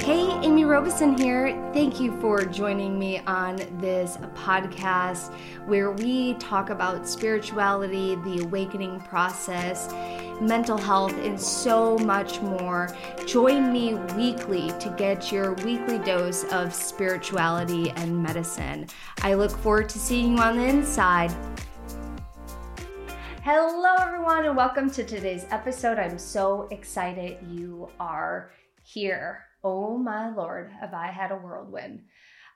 Hey, Amy Robeson here. Thank you for joining me on this podcast where we talk about spirituality, the awakening process, mental health, and so much more. Join me weekly to get your weekly dose of spirituality and medicine. I look forward to seeing you on the inside. Hello, everyone, and welcome to today's episode. I'm so excited you are here. Oh my lord, have I had a whirlwind.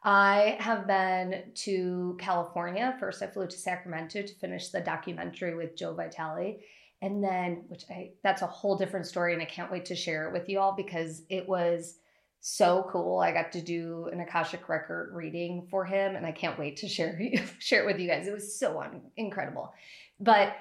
I have been to California. First, I flew to Sacramento to finish the documentary with Joe Vitale. And then, which I, that's a whole different story, and I can't wait to share it with you all because it was so cool. I got to do an Akashic record reading for him, and I can't wait to share share it with you guys. It was so un- incredible. But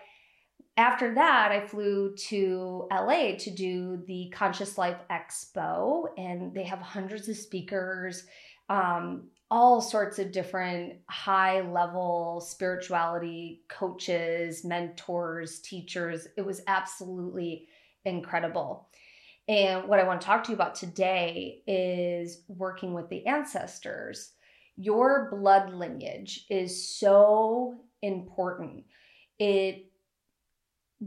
after that, I flew to LA to do the Conscious Life Expo, and they have hundreds of speakers, um, all sorts of different high level spirituality coaches, mentors, teachers. It was absolutely incredible. And what I want to talk to you about today is working with the ancestors. Your blood lineage is so important. It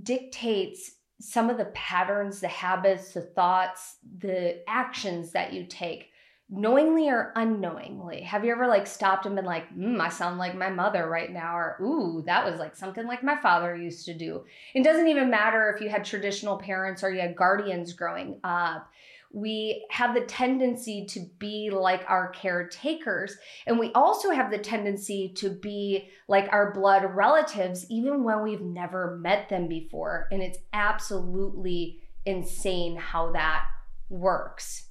dictates some of the patterns, the habits, the thoughts, the actions that you take knowingly or unknowingly. Have you ever like stopped and been like mm, i sound like my mother right now or ooh that was like something like my father used to do. It doesn't even matter if you had traditional parents or you had guardians growing up we have the tendency to be like our caretakers. And we also have the tendency to be like our blood relatives, even when we've never met them before. And it's absolutely insane how that works.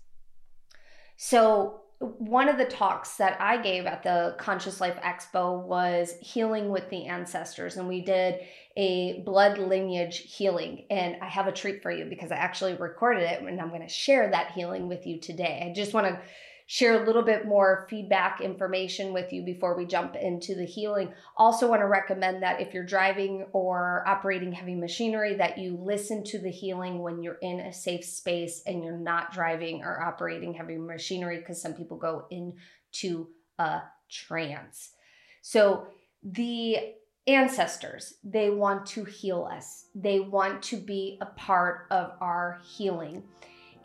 So, one of the talks that I gave at the Conscious Life Expo was healing with the ancestors. And we did a blood lineage healing. And I have a treat for you because I actually recorded it and I'm going to share that healing with you today. I just want to share a little bit more feedback information with you before we jump into the healing. Also want to recommend that if you're driving or operating heavy machinery that you listen to the healing when you're in a safe space and you're not driving or operating heavy machinery because some people go into a trance. So the ancestors, they want to heal us. They want to be a part of our healing.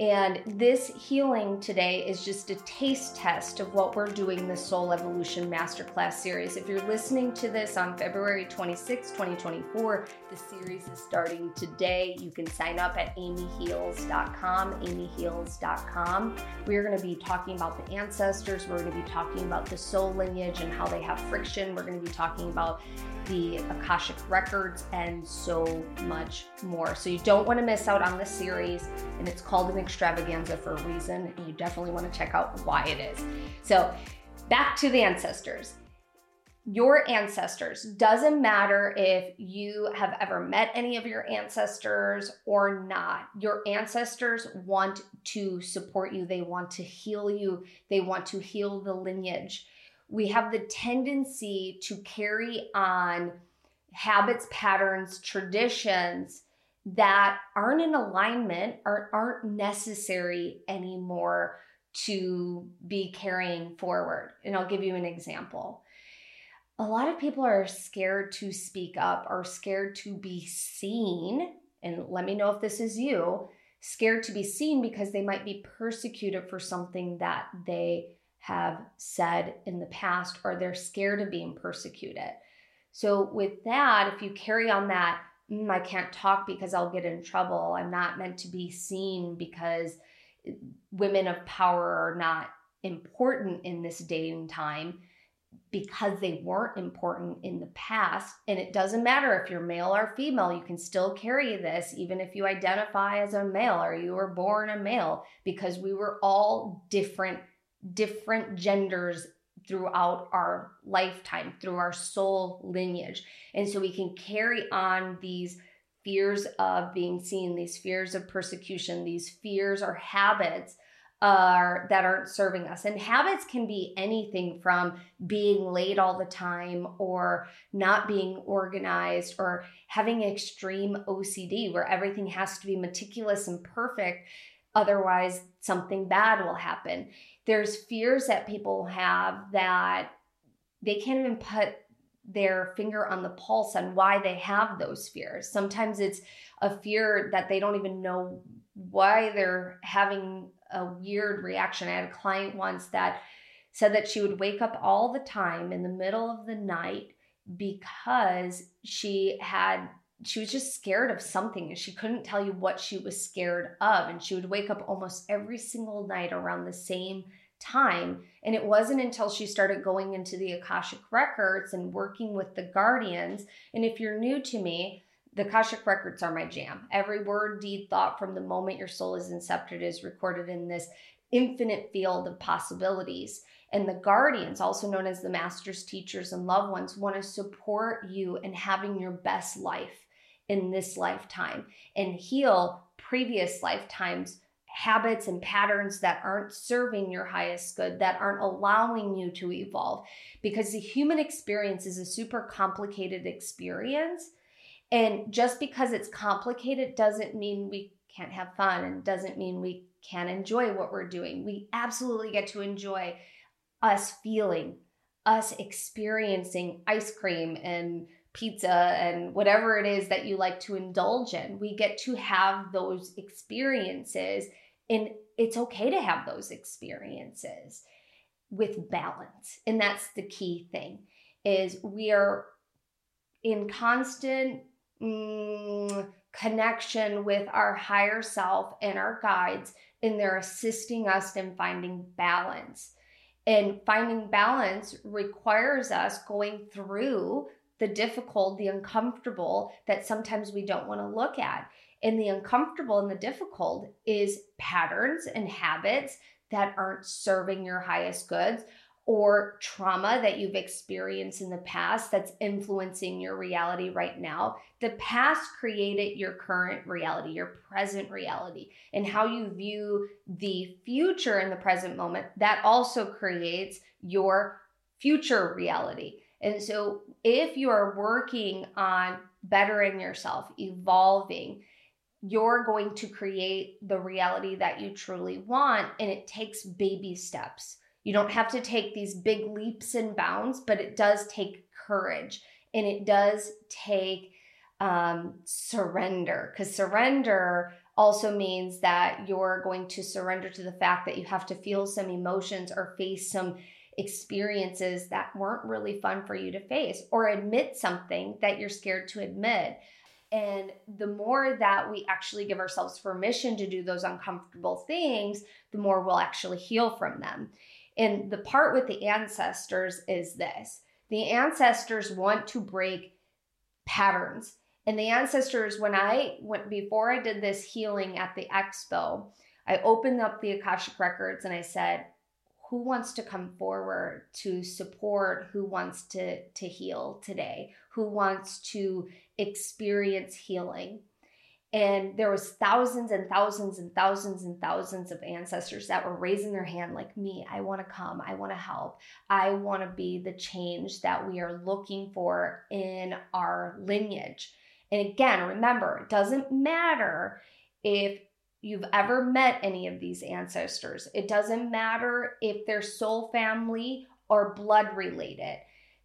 And this healing today is just a taste test of what we're doing the Soul Evolution Masterclass series. If you're listening to this on February 26, 2024, the series is starting today. You can sign up at amyheals.com, amyheals.com. We're going to be talking about the ancestors. We're going to be talking about the soul lineage and how they have friction. We're going to be talking about the Akashic records and so much more. So you don't want to miss out on this series, and it's called an extravaganza for a reason, and you definitely want to check out why it is. So, back to the ancestors. Your ancestors, doesn't matter if you have ever met any of your ancestors or not. Your ancestors want to support you, they want to heal you, they want to heal the lineage. We have the tendency to carry on habits, patterns, traditions that aren't in alignment or aren't necessary anymore to be carrying forward. And I'll give you an example. A lot of people are scared to speak up, are scared to be seen. And let me know if this is you scared to be seen because they might be persecuted for something that they have said in the past, or they're scared of being persecuted. So, with that, if you carry on that mm, I can't talk because I'll get in trouble. I'm not meant to be seen because women of power are not important in this day and time because they weren't important in the past. And it doesn't matter if you're male or female, you can still carry this, even if you identify as a male or you were born a male, because we were all different, different genders throughout our lifetime, through our soul lineage. And so we can carry on these fears of being seen, these fears of persecution, these fears or habits are that aren't serving us. And habits can be anything from being late all the time or not being organized or having extreme OCD where everything has to be meticulous and perfect. Otherwise, something bad will happen. There's fears that people have that they can't even put their finger on the pulse on why they have those fears. Sometimes it's a fear that they don't even know why they're having a weird reaction. I had a client once that said that she would wake up all the time in the middle of the night because she had she was just scared of something and she couldn't tell you what she was scared of. And she would wake up almost every single night around the same time. And it wasn't until she started going into the akashic records and working with the guardians. And if you're new to me the akashic records are my jam. Every word deed thought from the moment your soul is incepted is recorded in this infinite field of possibilities and the guardians, also known as the masters, teachers, and loved ones, want to support you in having your best life in this lifetime and heal previous lifetimes habits and patterns that aren't serving your highest good, that aren't allowing you to evolve. Because the human experience is a super complicated experience. And just because it's complicated doesn't mean we can't have fun and doesn't mean we can't enjoy what we're doing. We absolutely get to enjoy us feeling, us experiencing ice cream and pizza and whatever it is that you like to indulge in. We get to have those experiences, and it's okay to have those experiences with balance. And that's the key thing is we are in constant mm, connection with our higher self and our guides and they're assisting us in finding balance and finding balance requires us going through the difficult, the uncomfortable that sometimes we don't want to look at. And the uncomfortable and the difficult is patterns and habits that aren't serving your highest goods or trauma that you've experienced in the past that's influencing your reality right now. The past created your current reality, your present reality, and how you view the future in the present moment. That also creates your future reality. And so, if you are working on bettering yourself, evolving, you're going to create the reality that you truly want. And it takes baby steps you don't have to take these big leaps and bounds, but it does take courage and it does take um, surrender because surrender also means that you're going to surrender to the fact that you have to feel some emotions or face some experiences that weren't really fun for you to face or admit something that you're scared to admit. And the more that we actually give ourselves permission to do those uncomfortable things, the more we'll actually heal from them. And the part with the ancestors is this. The ancestors want to break patterns. And the ancestors, when I went before I did this healing at the expo, I opened up the Akashic Records and I said, who wants to come forward to support? Who wants to to heal today? Who wants to experience healing and there was thousands and thousands and thousands and thousands of ancestors that were raising their hand like me i want to come. I want to help. I want to be the change that we are looking for in our lineage. And again remember it doesn't matter if you've ever met any of these ancestors. It doesn't matter if they're soul family or blood related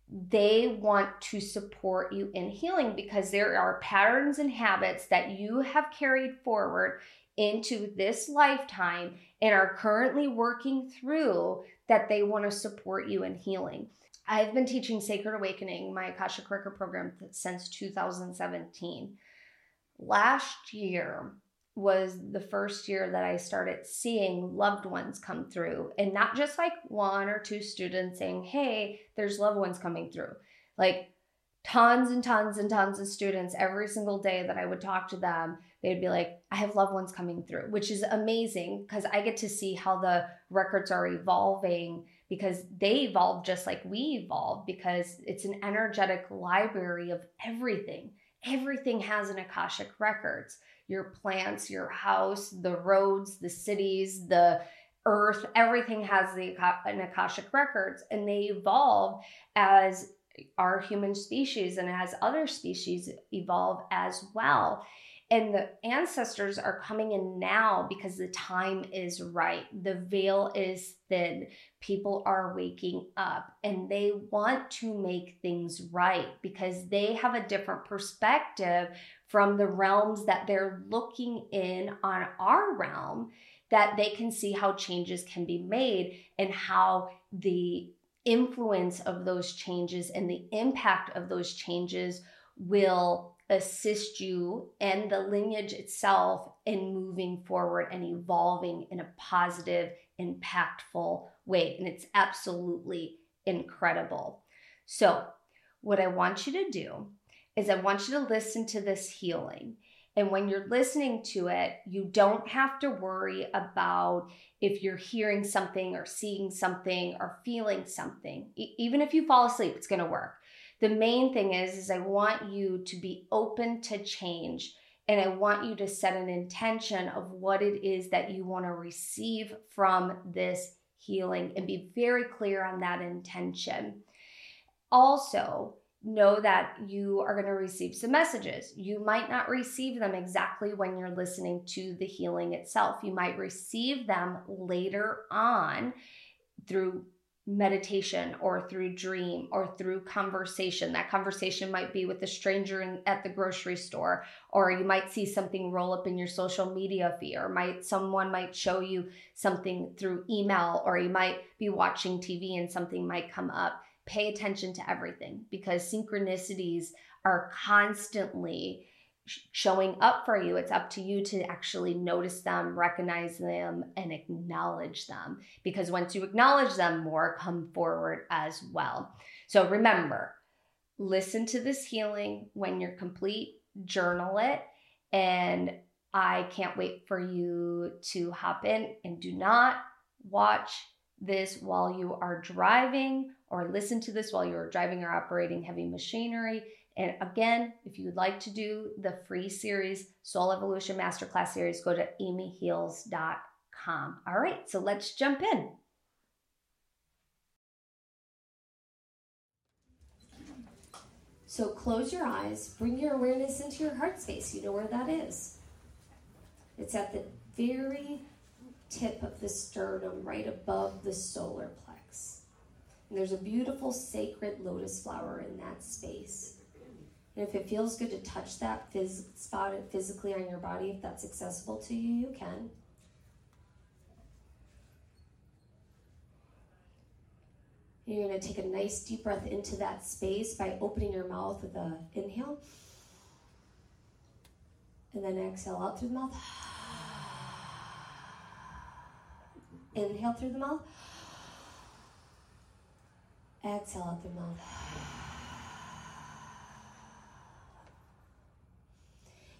they want to support you in healing because there are patterns and habits that you have carried forward into this lifetime and are currently working through that they want to support you in healing. I've been teaching Sacred Awakening, my Akashic Record program, since 2017. Last year, was the first year that I started seeing loved ones come through and not just like one or two students saying, Hey, there's loved ones coming through. Like tons and tons and tons of students every single day that I would talk to them, they'd be like, I have loved ones coming through, which is amazing because I get to see how the records are evolving because they evolve just like we evolve because it's an energetic library of everything. Everything has an Akashic records your plants, your house, the roads, the cities, the earth, everything has the an Akashic records and they evolve as our human species and as other species evolve as well. And the ancestors are coming in now because the time is right. The veil is thin. People are waking up and they want to make things right because they have a different perspective from the realms that they're looking in on our realm that they can see how changes can be made and how the influence of those changes and the impact of those changes will assist you and the lineage itself in moving forward and evolving in a positive, impactful way. And it's absolutely incredible. So, what I want you to do is I want you to listen to this healing. And when you're listening to it, you don't have to worry about if you're hearing something or seeing something or feeling something. E- even if you fall asleep, it's going to work the main thing is is i want you to be open to change and i want you to set an intention of what it is that you want to receive from this healing and be very clear on that intention also know that you are going to receive some messages. You might not receive them exactly when you're listening to the healing itself. You might receive them later on through meditation or through dream or through conversation. That conversation might be with a stranger in, at the grocery store, or you might see something roll up in your social media feed, or might someone might show you something through email, or you might be watching TV and something might come up. Pay attention to everything because synchronicities are constantly showing up for you. It's up to you to actually notice them, recognize them, and acknowledge them. Because once you acknowledge them, more come forward as well. So remember, listen to this healing when you're complete, journal it, and I can't wait for you to hop in and do not watch this while you are driving or listen to this while you're driving or operating heavy machinery and again, if you would like to do the free series, Soul Evolution Masterclass series, go to amyheals.com. All right, so let's jump in. So close your eyes, bring your awareness into your heart space. You know where that is. It's at the very tip of the sternum, right above the solar plex. And there's a beautiful sacred lotus flower in that space. And if it feels good to touch that phys- spot physically on your body, if that's accessible to you, you can. You're going to take a nice deep breath into that space by opening your mouth with a inhale. And then exhale out through the mouth. Inhale through the mouth. Exhale out through the mouth.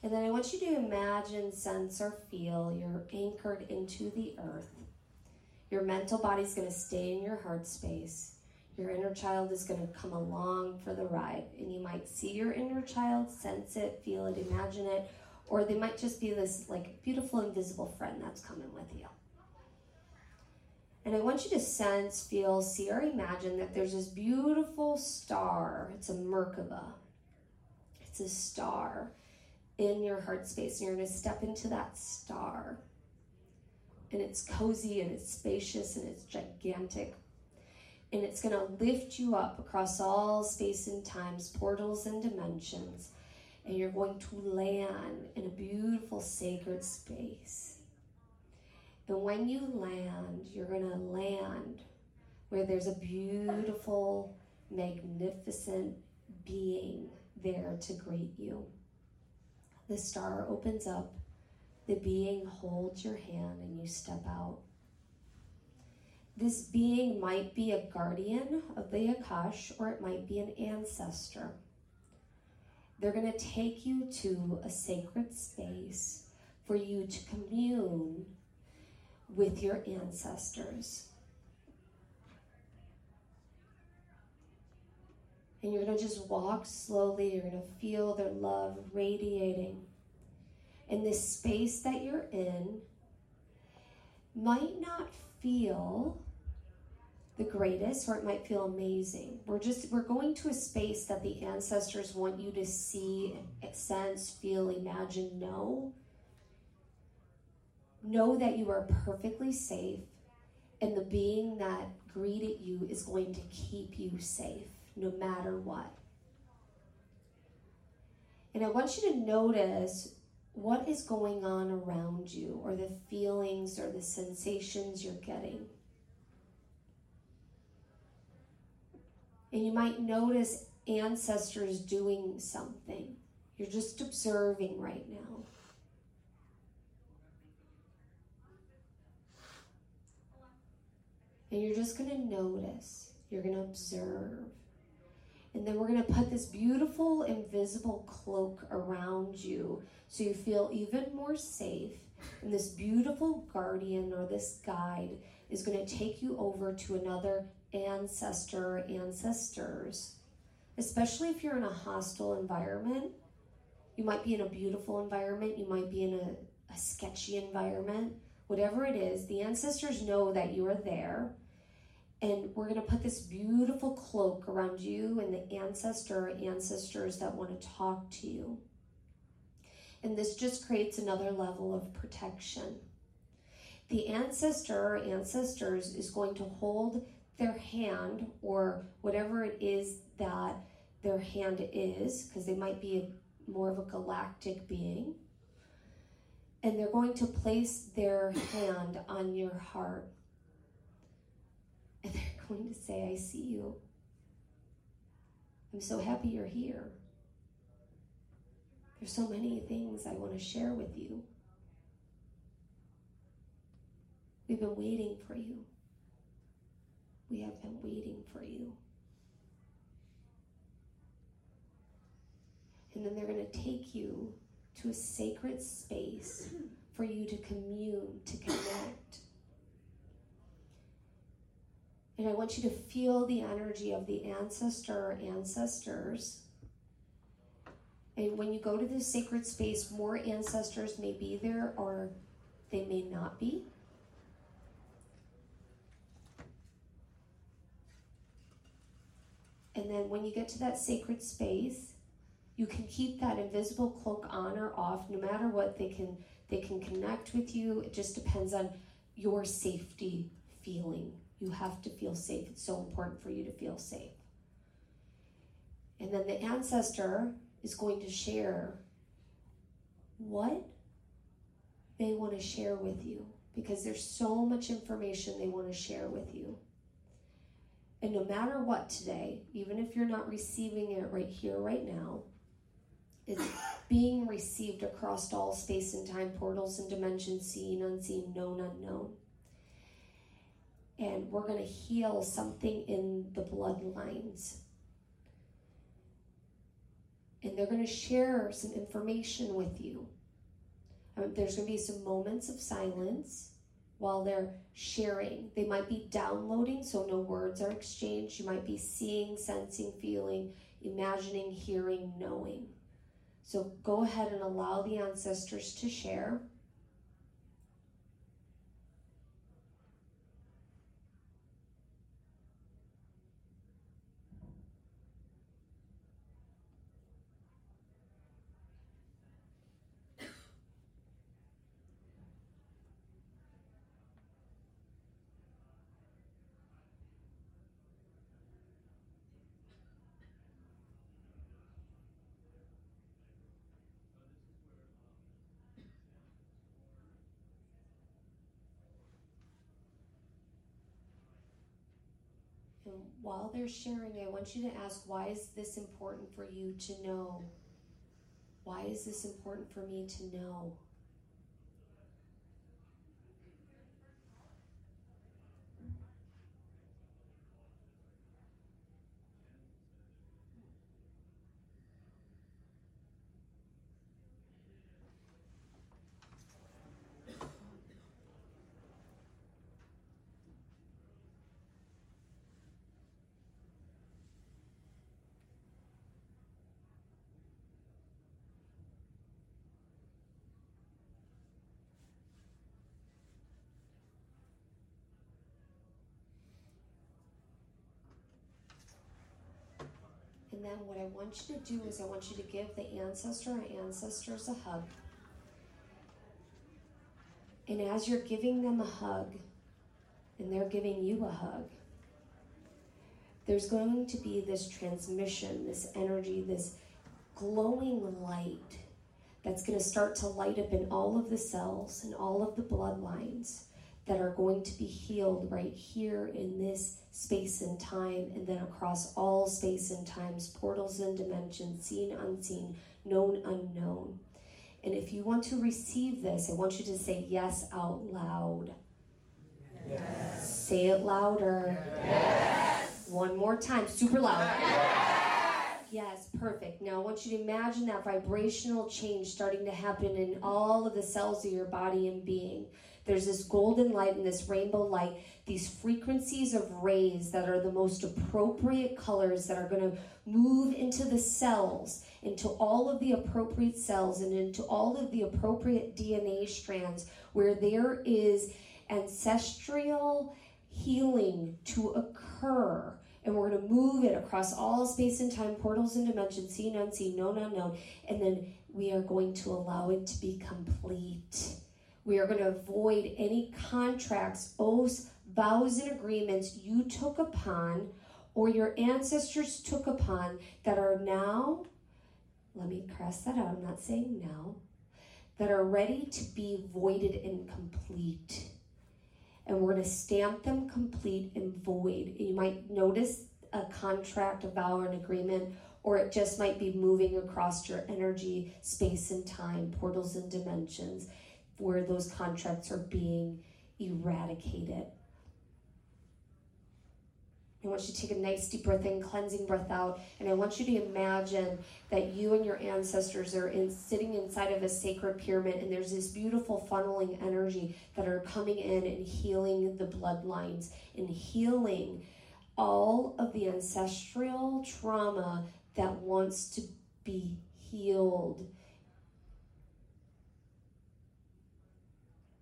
And then I want you to imagine, sense, or feel you're anchored into the earth. Your mental body is going to stay in your heart space. Your inner child is going to come along for the ride. And you might see your inner child, sense it, feel it, imagine it, or they might just be this like beautiful invisible friend that's coming with you. And I want you to sense, feel, see, or imagine that there's this beautiful star. It's a Merkaba. It's a star in your heart space. And you're going to step into that star. And it's cozy and it's spacious and it's gigantic. And it's going to lift you up across all space and times, portals and dimensions. And you're going to land in a beautiful sacred space. And when you land, you're going to land where there's a beautiful, magnificent being there to greet you. The star opens up, the being holds your hand, and you step out. This being might be a guardian of the Akash or it might be an ancestor. They're going to take you to a sacred space for you to commune with your ancestors. And you're going to just walk slowly. You're going to feel their love radiating. And this space that you're in might not feel the greatest or it might feel amazing. We're just we're going to a space that the ancestors want you to see, sense, feel, imagine, know. Know that you are perfectly safe and the being that greeted you is going to keep you safe no matter what. And I want you to notice what is going on around you or the feelings or the sensations you're getting. And you might notice ancestors doing something. You're just observing right now. And you're just going to notice. You're going to observe. And then we're going to put this beautiful invisible cloak around you so you feel even more safe. And this beautiful guardian or this guide is going to take you over to another ancestor, ancestors, especially if you're in a hostile environment. You might be in a beautiful environment, you might be in a, a sketchy environment. Whatever it is, the ancestors know that you are there. And we're going to put this beautiful cloak around you and the ancestor ancestors that want to talk to you. And this just creates another level of protection. The ancestor or ancestors is going to hold their hand or whatever it is that their hand is, because they might be a, more of a galactic being. And they're going to place their hand on your heart. And they're going to say, I see you. I'm so happy you're here. There's so many things I want to share with you. We've been waiting for you. We have been waiting for you. And then they're going to take you to a sacred space for you to commune, to connect. And I want you to feel the energy of the ancestor or ancestors. And when you go to this sacred space, more ancestors may be there or they may not be. And then when you get to that sacred space, you can keep that invisible cloak on or off no matter what they can they can connect with you it just depends on your safety feeling you have to feel safe. It's so important for you to feel safe. And then the ancestor is going to share what they want to share with you because there's so much information they want to share with you. And no matter what today, even if you're not receiving it right here, right now, it's being received across all space and time portals and dimensions, seen, unseen, known, unknown. And we're going to heal something in the bloodlines. And they're going to share some information with you. Um, there's going to be some moments of silence while they're sharing. They might be downloading, so no words are exchanged. You might be seeing, sensing, feeling, imagining, hearing, knowing. So go ahead and allow the ancestors to share. And while they're sharing, I want you to ask, why is this important for you to know? Why is this important for me to know? And then what I want you to do is I want you to give the ancestor or ancestors a hug. And as you're giving them a hug, and they're giving you a hug, there's going to be this transmission, this energy, this glowing light that's going to start to light up in all of the cells and all of the bloodlines that are going to be healed right here in this space and time, and then across all space and times, portals and dimensions, seen, unseen, known, unknown. And if you want to receive this, I want you to say yes out loud. Yes. Say it louder. Yes. One more time, super loud. Yes. yes, perfect. Now I want you to imagine that vibrational change starting to happen in all of the cells of your body and being. There's this golden light and this rainbow light, these frequencies of rays that are the most appropriate colors that are going to move into the cells, into all of the appropriate cells, and into all of the appropriate DNA strands where there is ancestral healing to occur and we're going to move it across all space and time, portals and dimensions, seen, unseen, known, unknown, and then we are going to allow it to be complete. We are going to avoid any contracts, oaths, vows, and agreements you took upon or your ancestors took upon that are now, let me cross that out, I'm not saying now, that are ready to be voided and complete and we're going to stamp them complete and void. You might notice a contract, a vow, or an agreement, or it just might be moving across your energy, space, and time, portals and dimensions, where those contracts are being eradicated. I want you to take a nice deep breath in, cleansing breath out, and I want you to imagine that you and your ancestors are in, sitting inside of a sacred pyramid, and there's this beautiful funneling energy that are coming in and healing the bloodlines and healing all of the ancestral trauma that wants to be healed.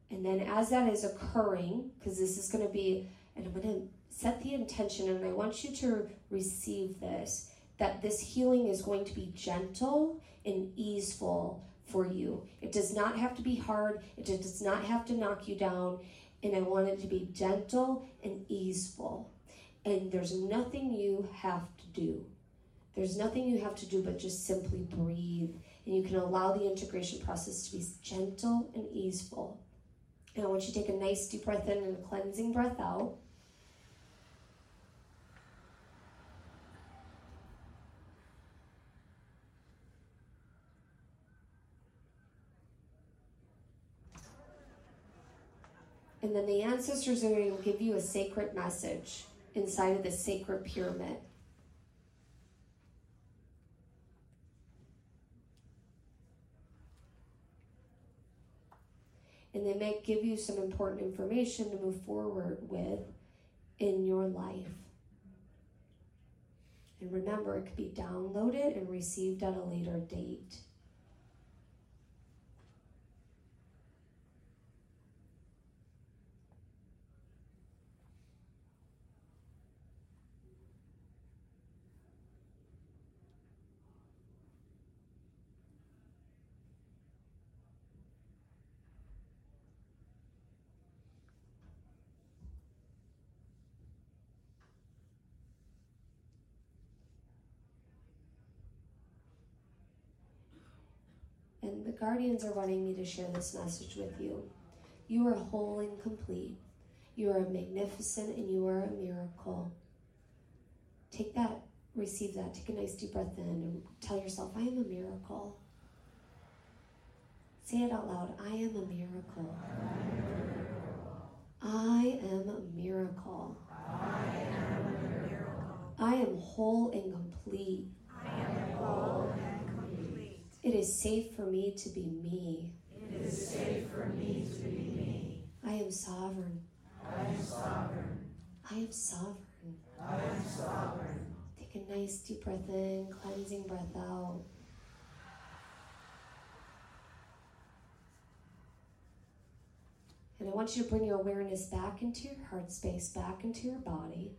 And then, as that is occurring, because this is going to be, and I'm going to set the intention, and I want you to receive this that this healing is going to be gentle and easeful for you. It does not have to be hard, it does not have to knock you down, and I want it to be gentle and easeful. And there's nothing you have to do. There's nothing you have to do but just simply breathe. And you can allow the integration process to be gentle and easeful. And I want you to take a nice deep breath in and a cleansing breath out. And then the ancestors are going to give you a sacred message inside of the sacred pyramid. And they may give you some important information to move forward with in your life. And remember, it could be downloaded and received at a later date. And the guardians are wanting me to share this message with you. You are whole and complete. You are magnificent and you are a miracle. Take that, receive that. Take a nice deep breath in and tell yourself, I am a miracle. Say it out loud I am a miracle. I am a miracle. I am a miracle. I am whole and complete. I am whole it is safe for me to be me. It is safe for me to be me. I am sovereign. I am sovereign. I am sovereign. I am sovereign. Take a nice deep breath in, cleansing breath out. And I want you to bring your awareness back into your heart space, back into your body.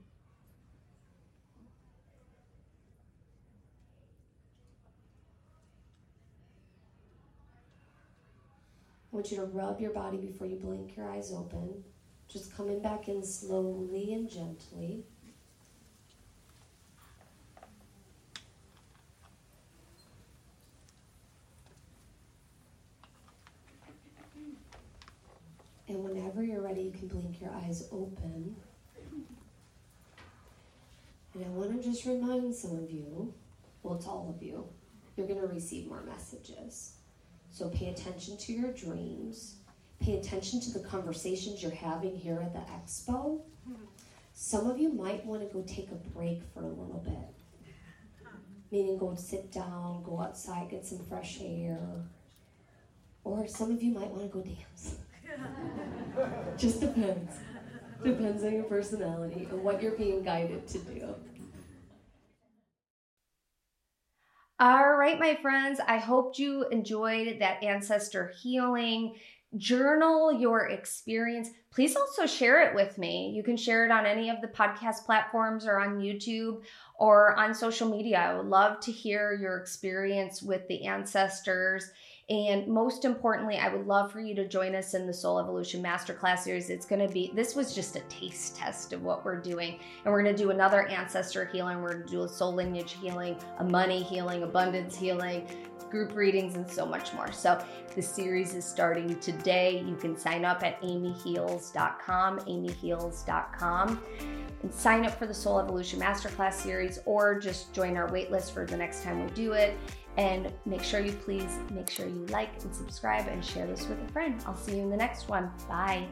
I want you to rub your body before you blink your eyes open. Just coming back in slowly and gently. And whenever you're ready, you can blink your eyes open. And I want to just remind some of you, well, it's all of you, you're going to receive more messages. So pay attention to your dreams. Pay attention to the conversations you're having here at the expo. Some of you might want to go take a break for a little bit. Meaning go sit down, go outside, get some fresh air. Or some of you might want to go dance. Just depends. Depends on your personality and what you're being guided to do. All right, my friends, I hope you enjoyed that ancestor healing. Journal your experience. Please also share it with me. You can share it on any of the podcast platforms or on YouTube or on social media. I would love to hear your experience with the ancestors and most importantly, I would love for you to join us in the Soul Evolution Masterclass series. It's going to be, this was just a taste test of what we're doing. And we're going to do another ancestor healing. We're going to do a soul lineage healing, a money healing, abundance healing, group readings, and so much more. So the series is starting today. You can sign up at amyheals.com, amyheals.com and sign up for the Soul Evolution Masterclass series or just join our waitlist for the next time we do it. And make sure you please make sure you like and subscribe and share this with a friend. I'll see you in the next one. Bye.